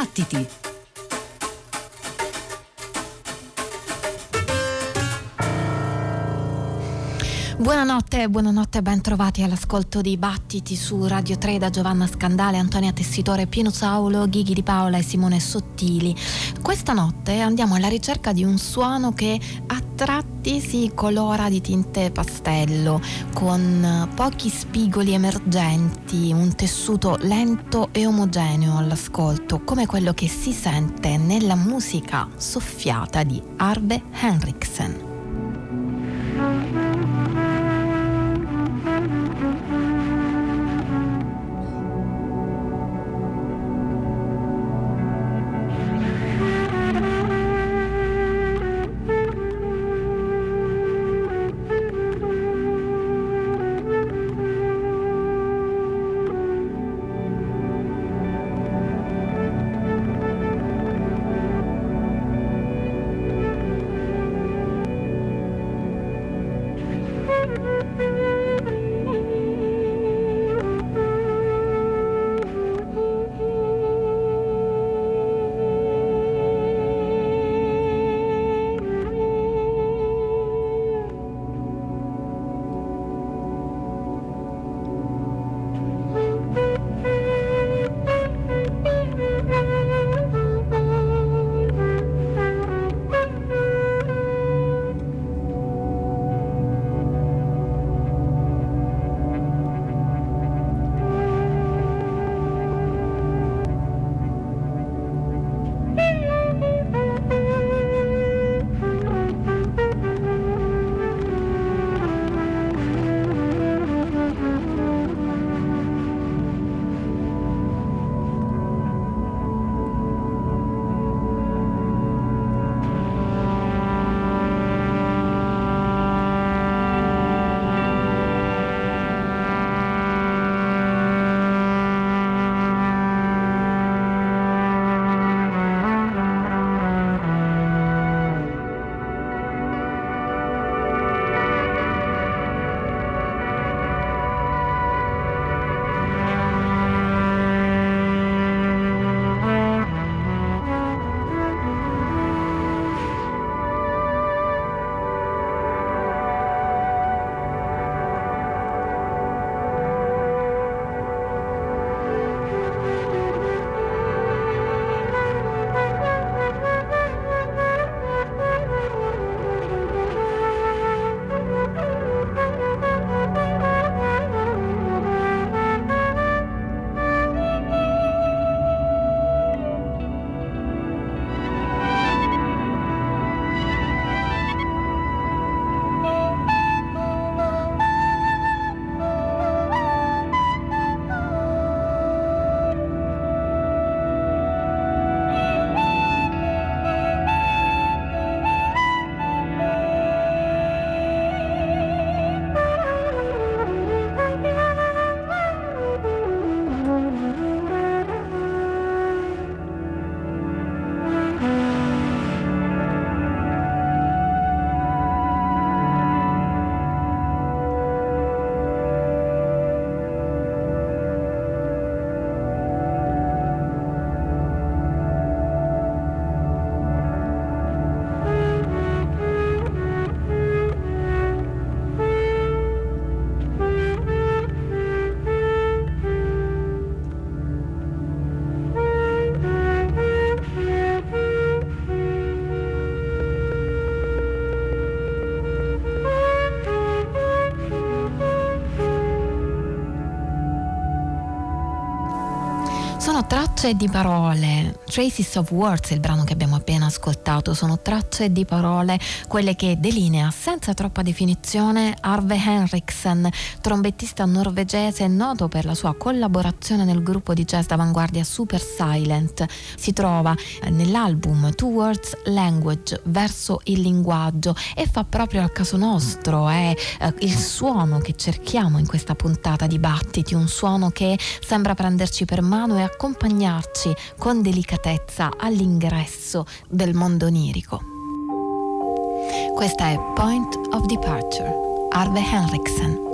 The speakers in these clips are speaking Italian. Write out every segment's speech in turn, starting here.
Battiti! Buonanotte, buonanotte, ben trovati all'ascolto di Battiti su Radio 3 da Giovanna Scandale, Antonia Tessitore, Pino Saulo, Ghighi di Paola e Simone Sottili. Questa notte andiamo alla ricerca di un suono che a tratti si colora di tinte pastello, con pochi spigoli emergenti, un tessuto lento e omogeneo all'ascolto, come quello che si sente nella musica soffiata di Arve Henriksen. Tracce di parole, Traces of Words, il brano che abbiamo appena ascoltato, sono tracce di parole, quelle che delinea senza troppa definizione Arve Henriksen, trombettista norvegese noto per la sua collaborazione nel gruppo di jazz d'avanguardia Super Silent. Si trova nell'album Towards Language, verso il linguaggio, e fa proprio al caso nostro, è eh, il suono che cerchiamo in questa puntata di Battiti, un suono che sembra prenderci per mano e accompagnarci con delicatezza all'ingresso del mondo onirico. Questa è Point of Departure, Arve Henriksen.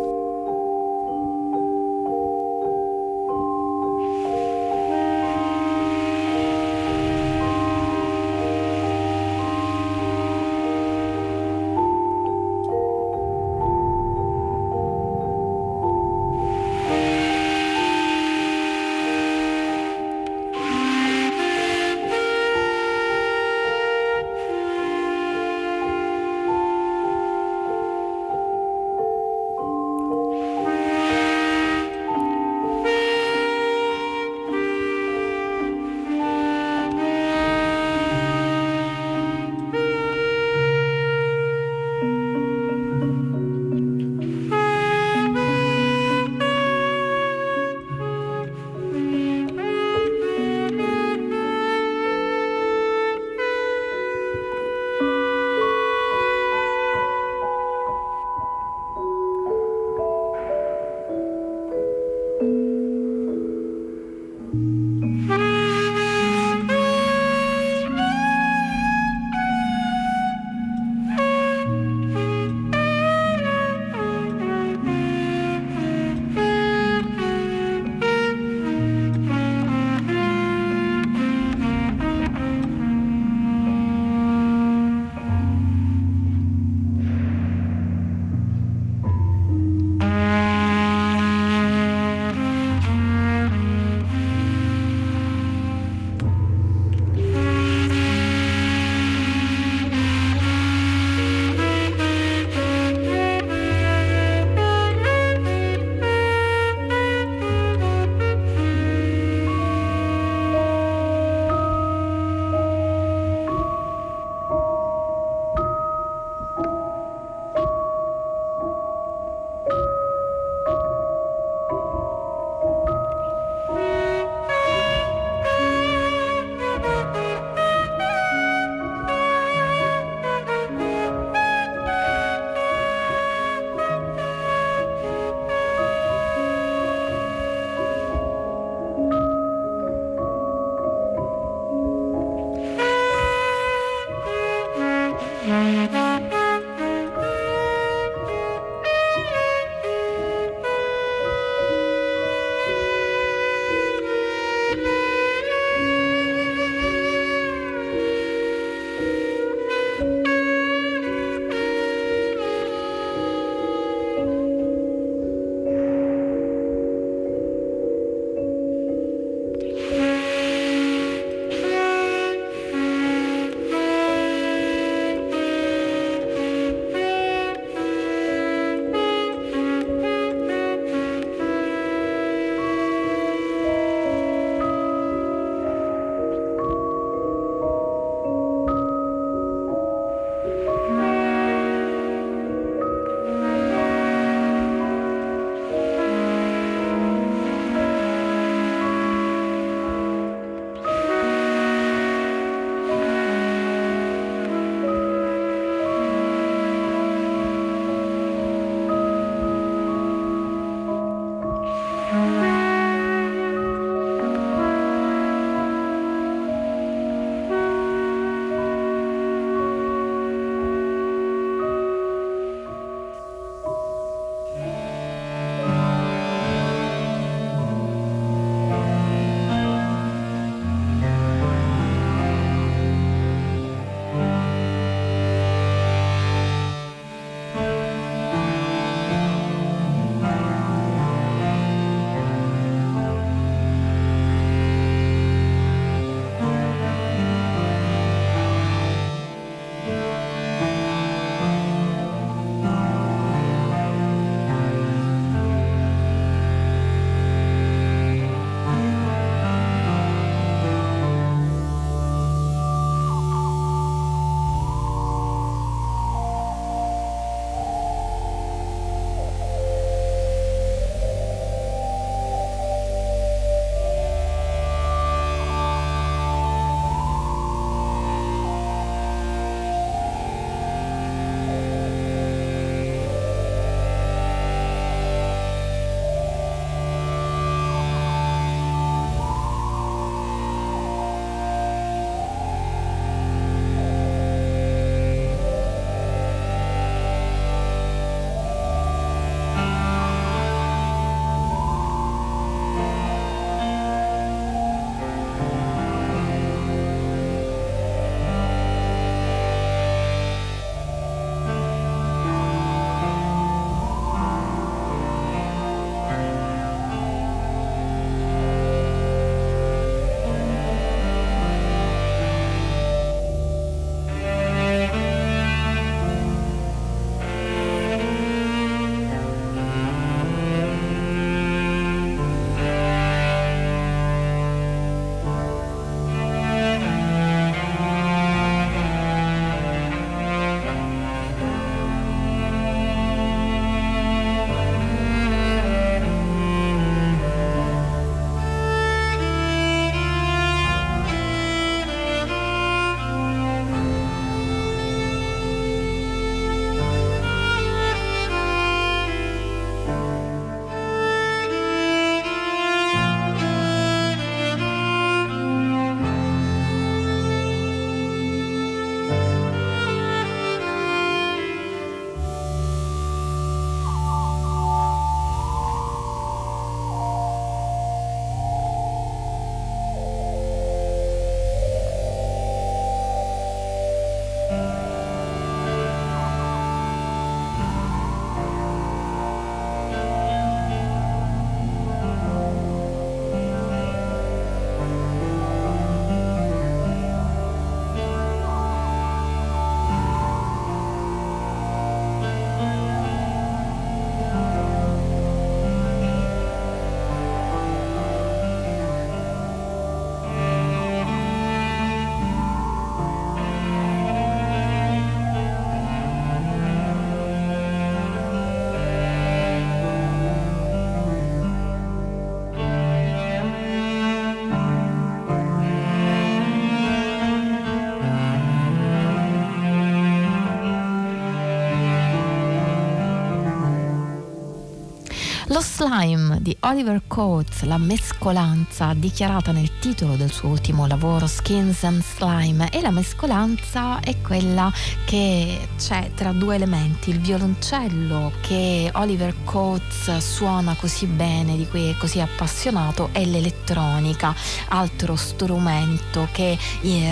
Slime di Oliver Coates, la mescolanza dichiarata nel titolo del suo ultimo lavoro Skins and Slime e la mescolanza è quella che c'è tra due elementi, il violoncello che Oliver Coates suona così bene, di cui è così appassionato, e l'elettronica, altro strumento che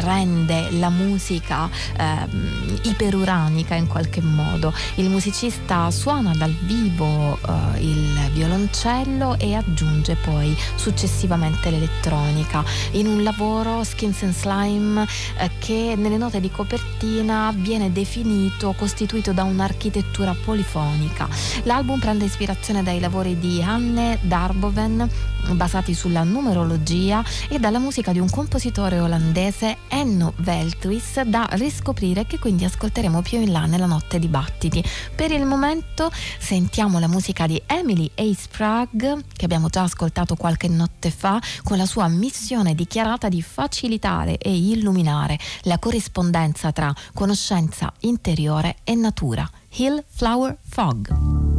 rende la musica eh, iperuranica in qualche modo. Il musicista suona dal vivo eh, il violoncello e aggiunge poi successivamente l'elettronica in un lavoro Skins and Slime eh, che nelle note di copertina viene definito costituito da un'architettura polifonica. L'album prende ispirazione dai lavori di Anne Darboven basati sulla numerologia e dalla musica di un compositore olandese Enno Veltwis da riscoprire che quindi ascolteremo più in là nella notte di battiti. Per il momento sentiamo la musica di Emily A. Sprague che abbiamo già ascoltato qualche notte fa con la sua missione dichiarata di facilitare e illuminare la corrispondenza tra conoscenza interiore e natura. Hill Flower Fog.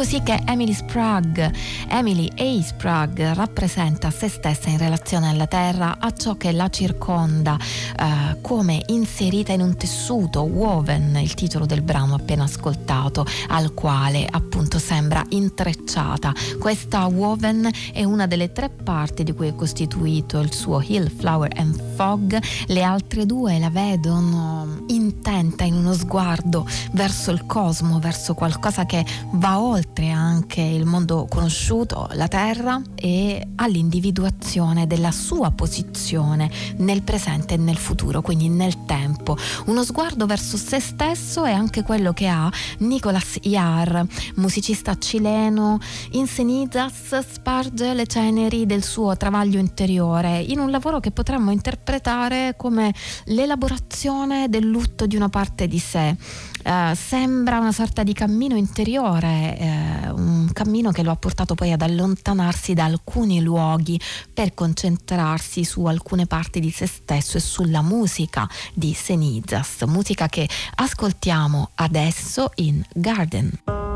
Così che Emily Sprague, Emily A. Sprague, rappresenta se stessa in relazione alla Terra, a ciò che la circonda, eh, come inserita in un tessuto, woven, il titolo del brano appena ascoltato, al quale appunto sembra intrecciata. Questa woven è una delle tre parti di cui è costituito il suo Hill, Flower and Fog. Le altre due la vedono intenta in uno sguardo verso il cosmo, verso qualcosa che va oltre anche il mondo conosciuto, la Terra, e all'individuazione della sua posizione nel presente e nel futuro, quindi nel tempo. Uno sguardo verso se stesso è anche quello che ha Nicolas Iar, musicista cileno, in Cenizas sparge le ceneri del suo travaglio interiore in un lavoro che potremmo interpretare come l'elaborazione del lutto di una parte di sé. Uh, sembra una sorta di cammino interiore, uh, un cammino che lo ha portato poi ad allontanarsi da alcuni luoghi per concentrarsi su alcune parti di se stesso e sulla musica di Senizas, musica che ascoltiamo adesso in Garden.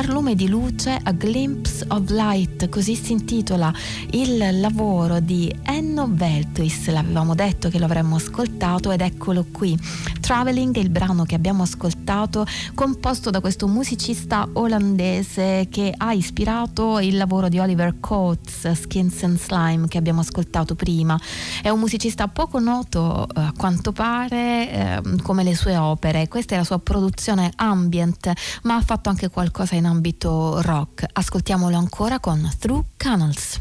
Barlume di luce, A Glimpse of Light, così si intitola il lavoro di Enno Veltuis, l'avevamo detto che lo avremmo ascoltato ed eccolo qui. Traveling è il brano che abbiamo ascoltato composto da questo musicista olandese che ha ispirato il lavoro di Oliver Coates, Skins and Slime che abbiamo ascoltato prima. È un musicista poco noto eh, a quanto pare eh, come le sue opere. Questa è la sua produzione ambient, ma ha fatto anche qualcosa in ambito rock. Ascoltiamolo ancora con Through Canals.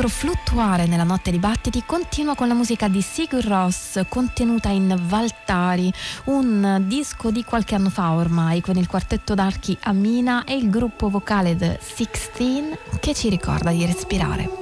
Nostro fluttuare nella notte di battiti continua con la musica di Sigur Ross contenuta in Valtari, un disco di qualche anno fa ormai con il quartetto d'archi Amina e il gruppo vocale The Sixteen che ci ricorda di respirare.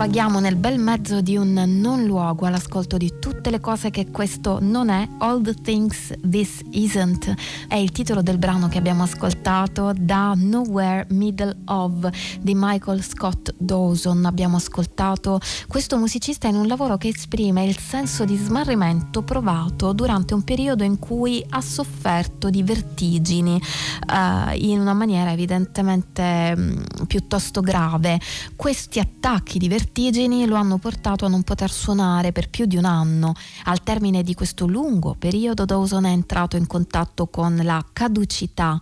Vaghiamo nel bel mezzo di un non luogo all'ascolto di tutte le cose che questo non è. All the things this isn't è il titolo del brano che abbiamo ascoltato da Nowhere Middle of di Michael Scott Dawson. Abbiamo ascoltato questo musicista in un lavoro che esprime il senso di smarrimento provato durante un periodo in cui ha sofferto di vertigini uh, in una maniera evidentemente um, piuttosto grave. Questi attacchi di vertigini lo hanno portato a non poter suonare per più di un anno. Al termine di questo lungo periodo Dawson è entrato in contatto con la caducità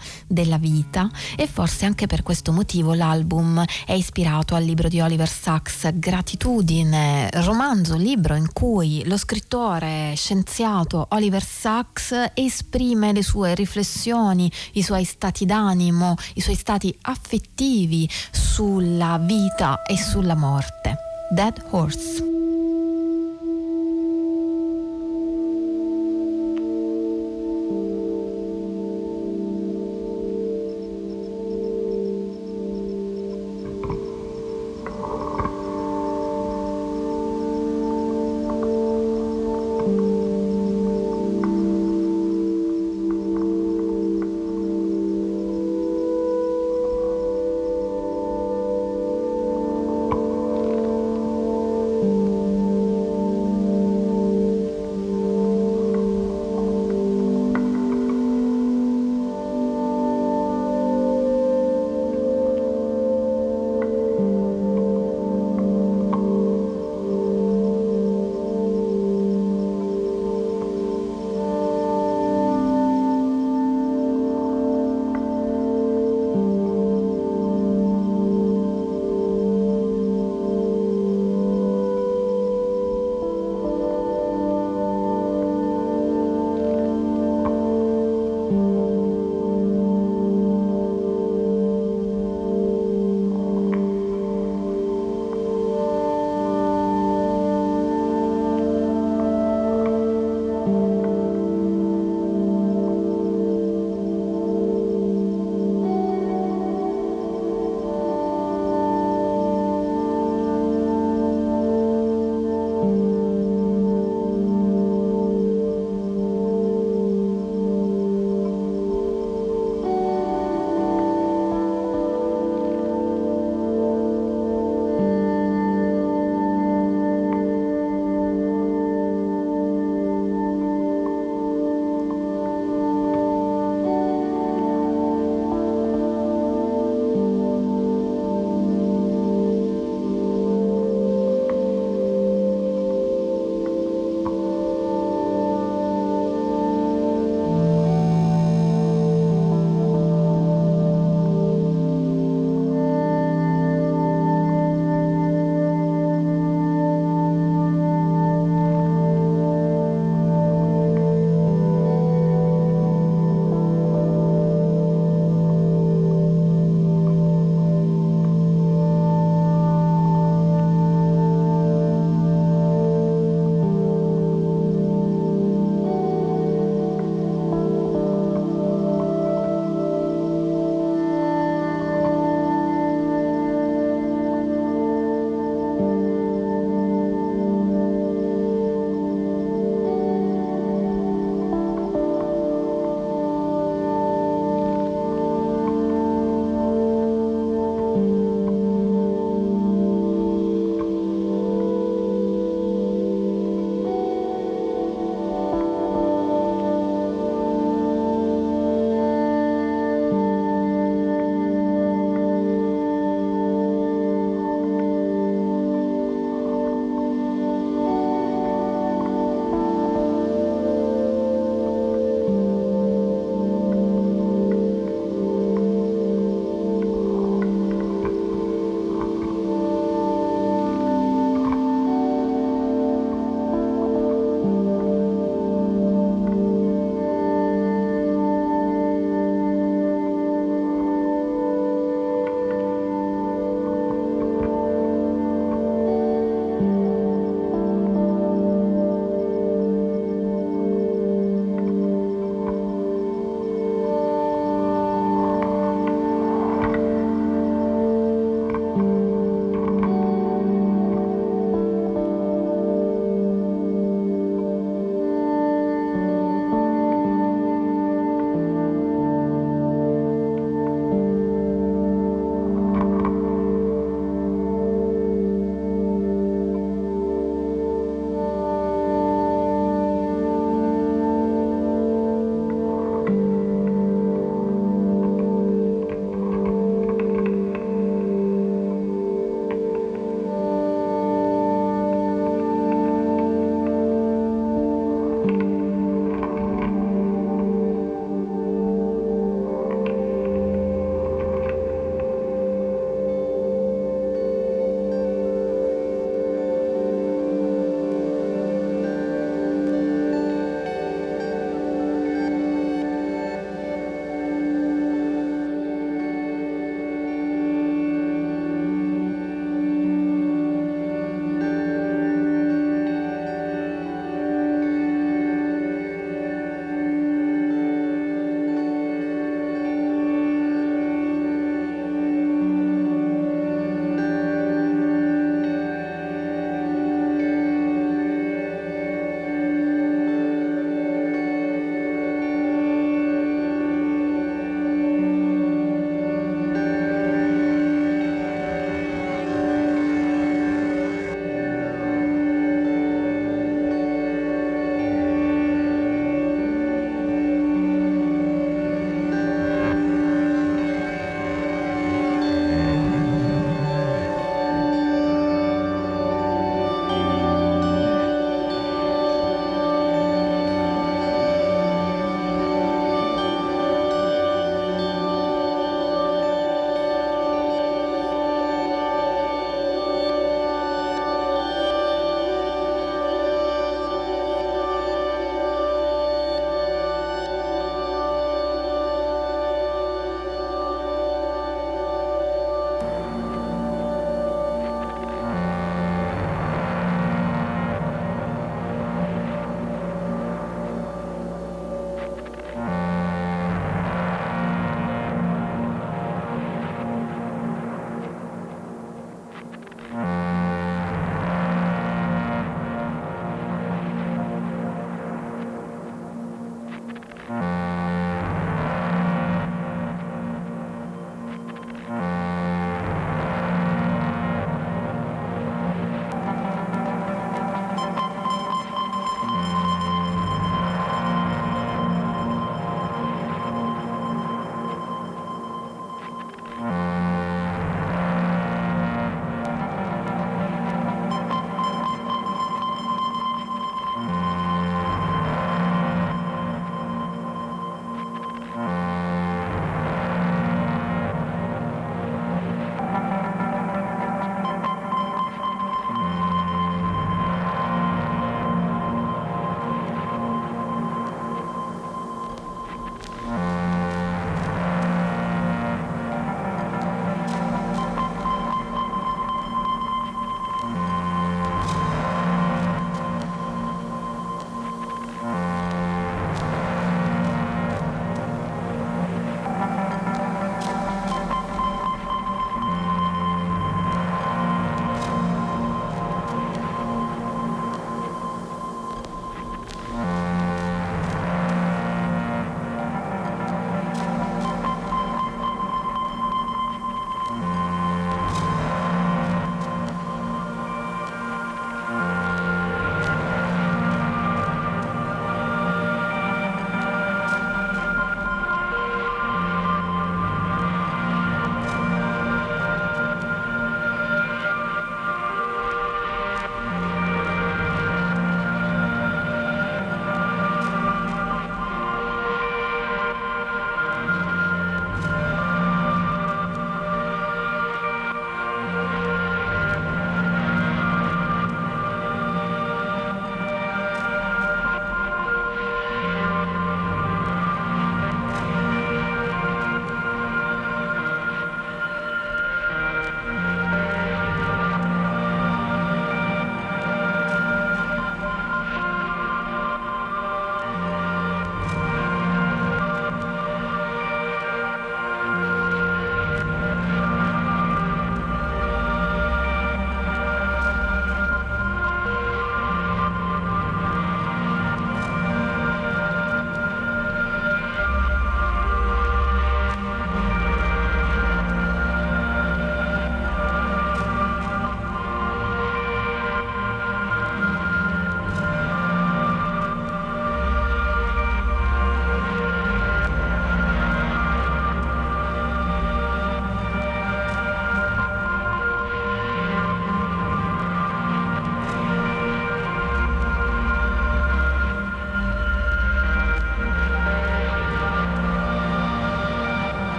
della vita e forse anche per questo motivo l'album è ispirato al libro di Oliver Sacks Gratitudine, romanzo, libro in cui lo scrittore scienziato Oliver Sacks esprime le sue riflessioni, i suoi stati d'animo, i suoi stati affettivi sulla vita e sulla morte. Dead Horse.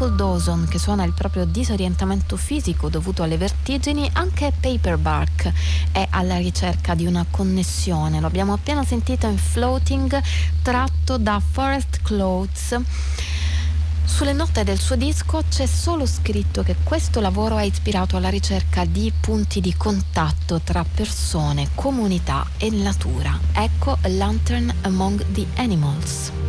Michael Dawson che suona il proprio disorientamento fisico dovuto alle vertigini, anche Paperback è alla ricerca di una connessione. Lo abbiamo appena sentito in Floating, tratto da Forest Clothes. Sulle note del suo disco c'è solo scritto che questo lavoro è ispirato alla ricerca di punti di contatto tra persone, comunità e natura. Ecco Lantern Among the Animals.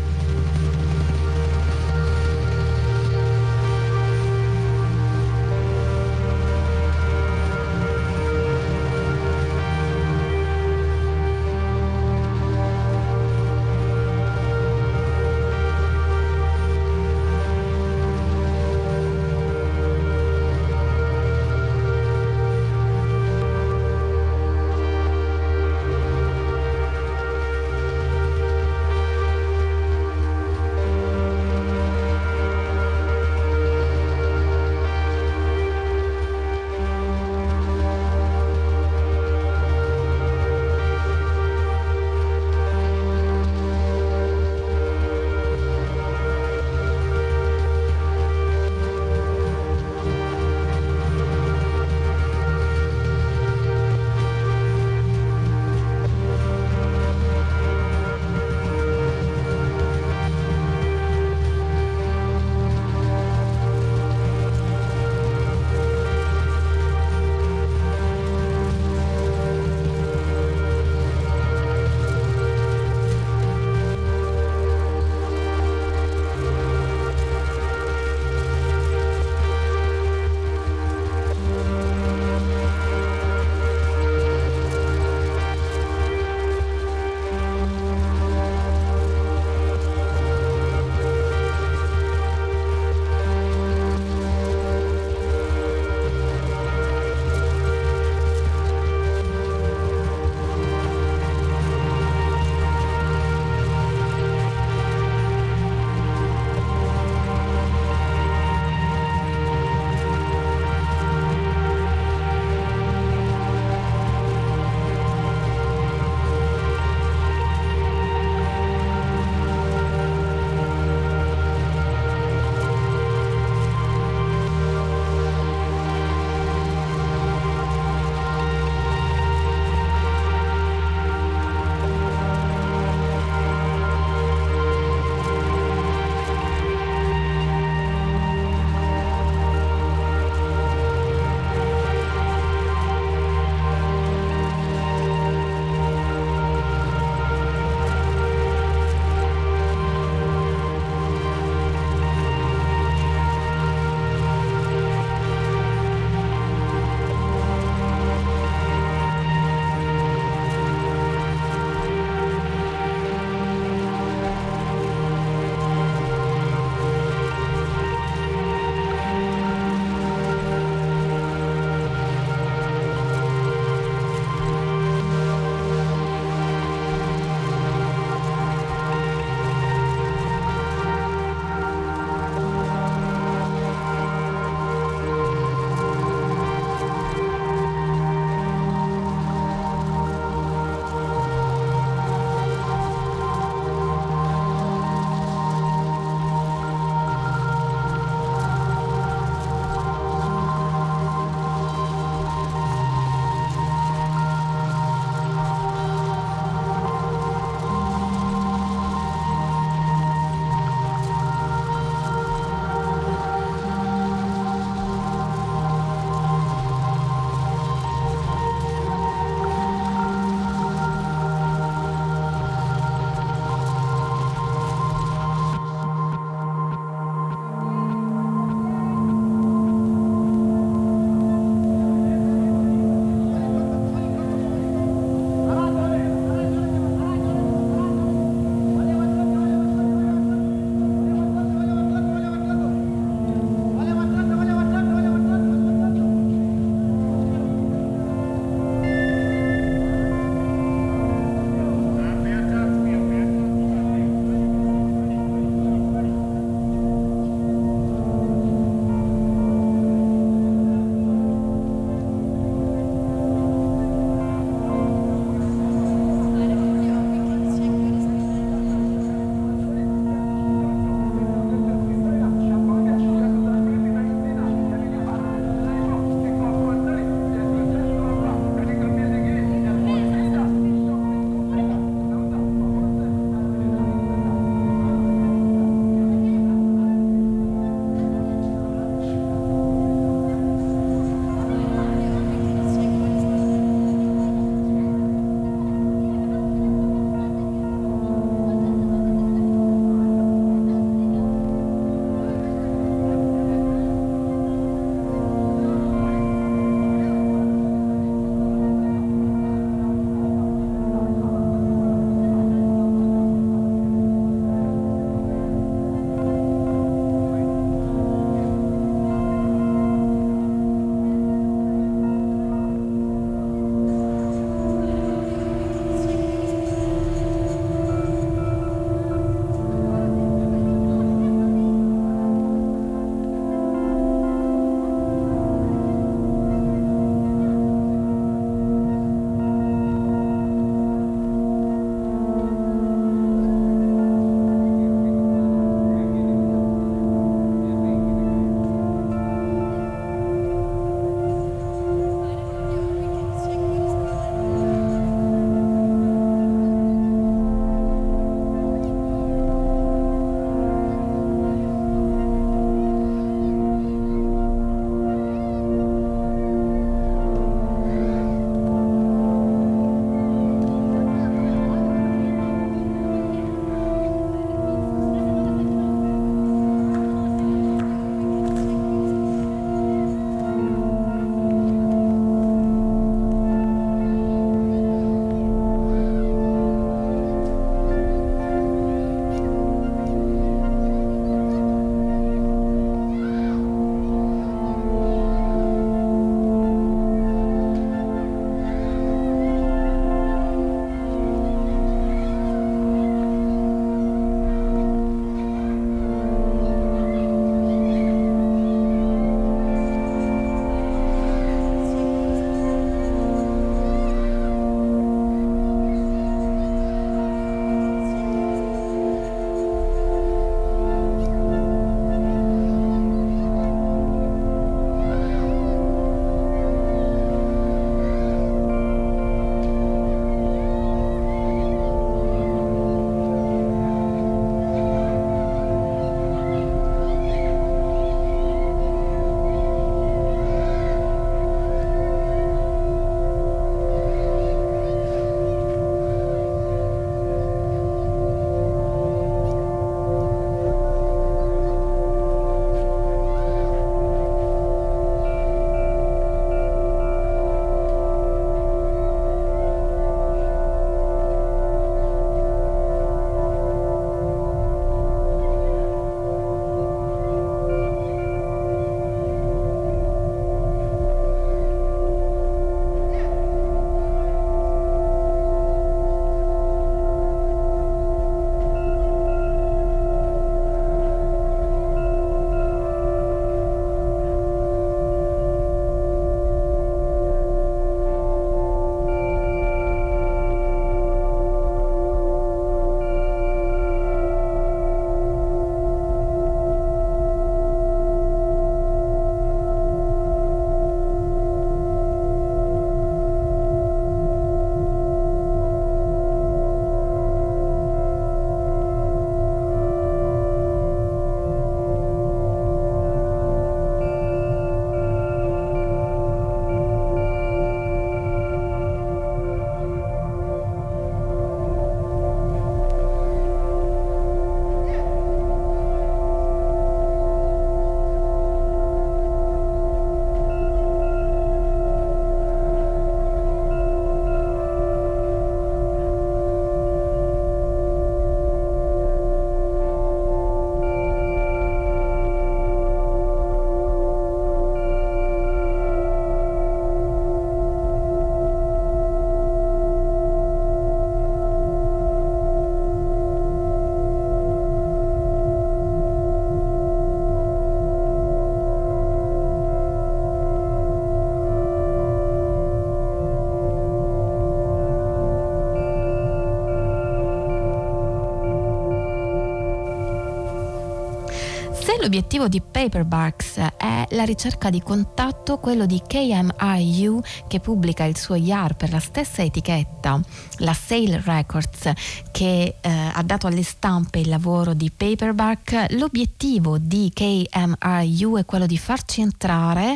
L'obiettivo di Paperbacks è la ricerca di contatto, quello di KMIU che pubblica il suo IAR per la stessa etichetta, la Sale Records, che eh, ha dato alle stampe il lavoro di Paperback. L'obiettivo di KMIU è quello di farci entrare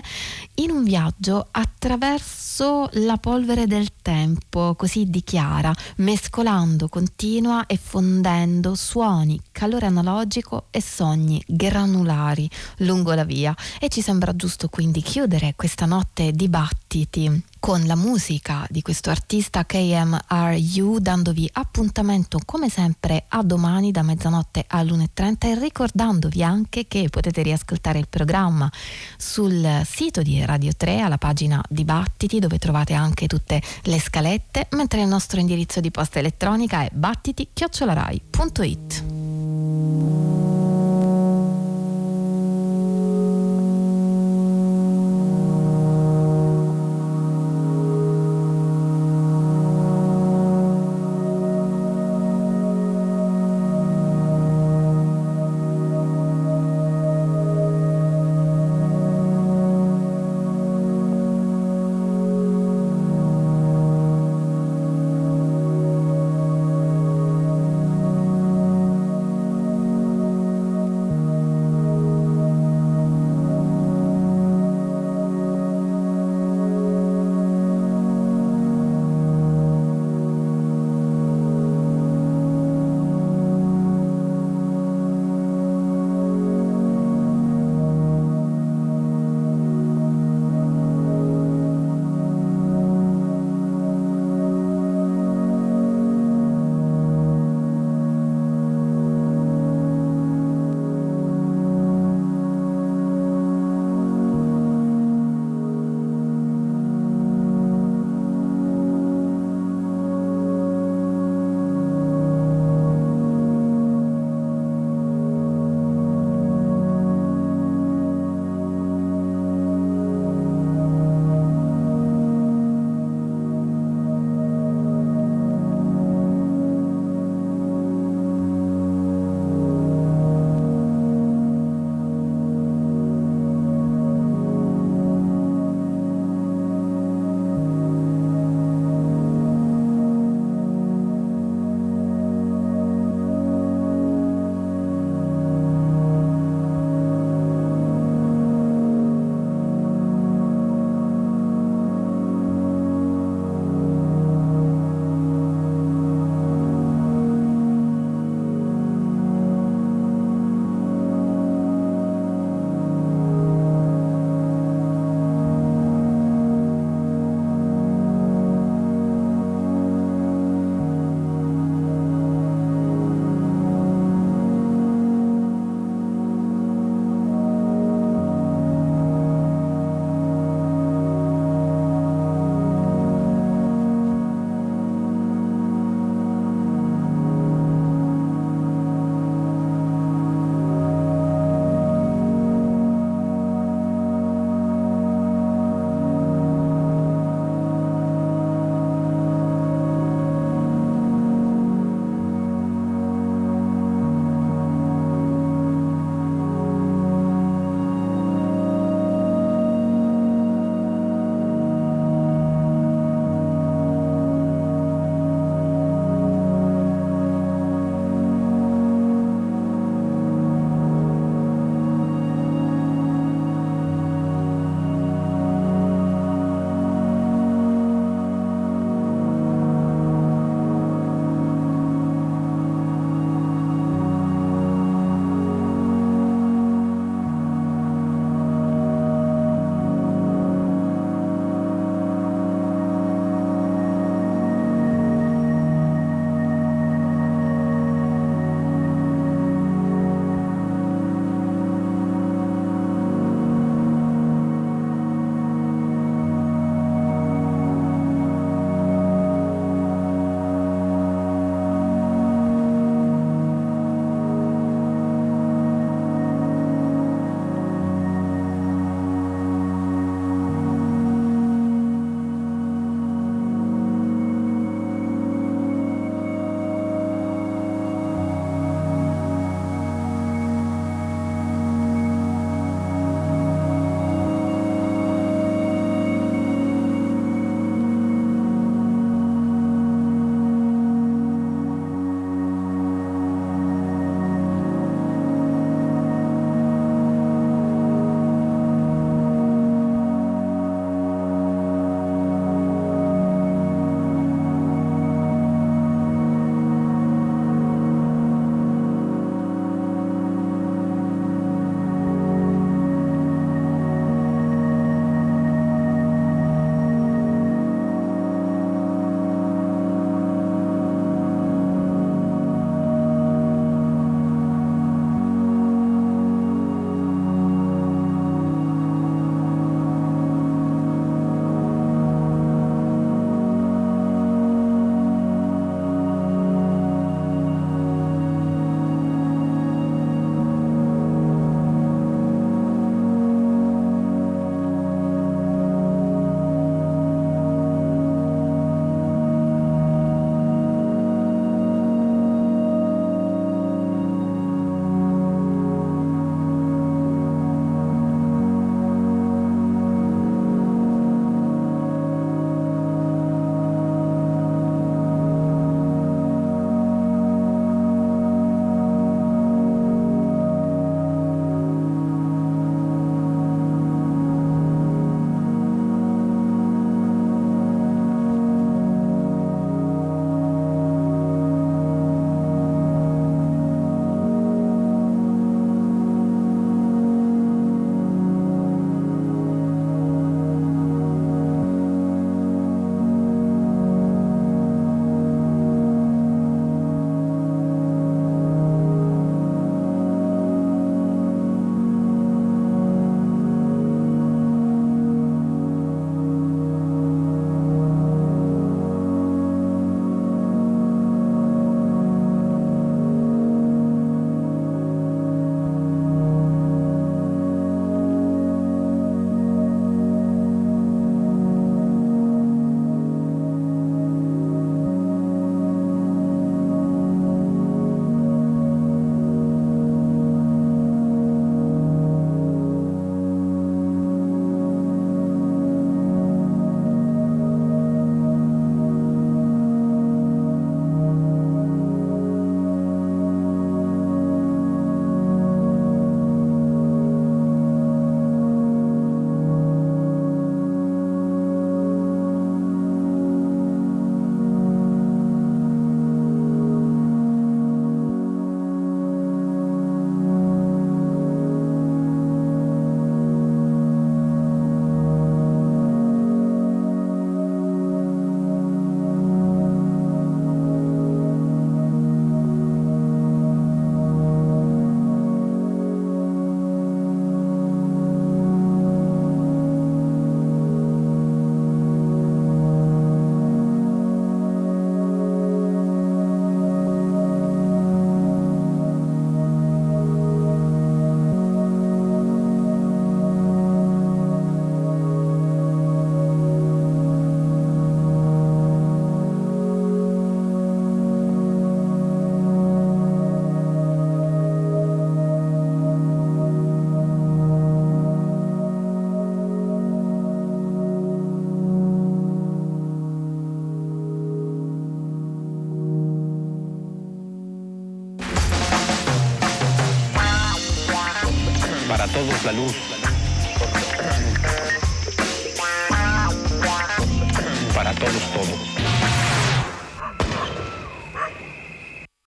in un viaggio attraverso la polvere del tempo, così dichiara, mescolando continua e fondendo suoni, calore analogico e sogni granulari lungo la via. E ci sembra giusto quindi chiudere questa notte dibattiti con la musica di questo artista KMRU dandovi appuntamento come sempre a domani da mezzanotte all'1.30 e ricordandovi anche che potete riascoltare il programma sul sito di Radio 3 alla pagina Dibattiti dove trovate anche tutte le scalette mentre il nostro indirizzo di posta elettronica è battiti-rai.it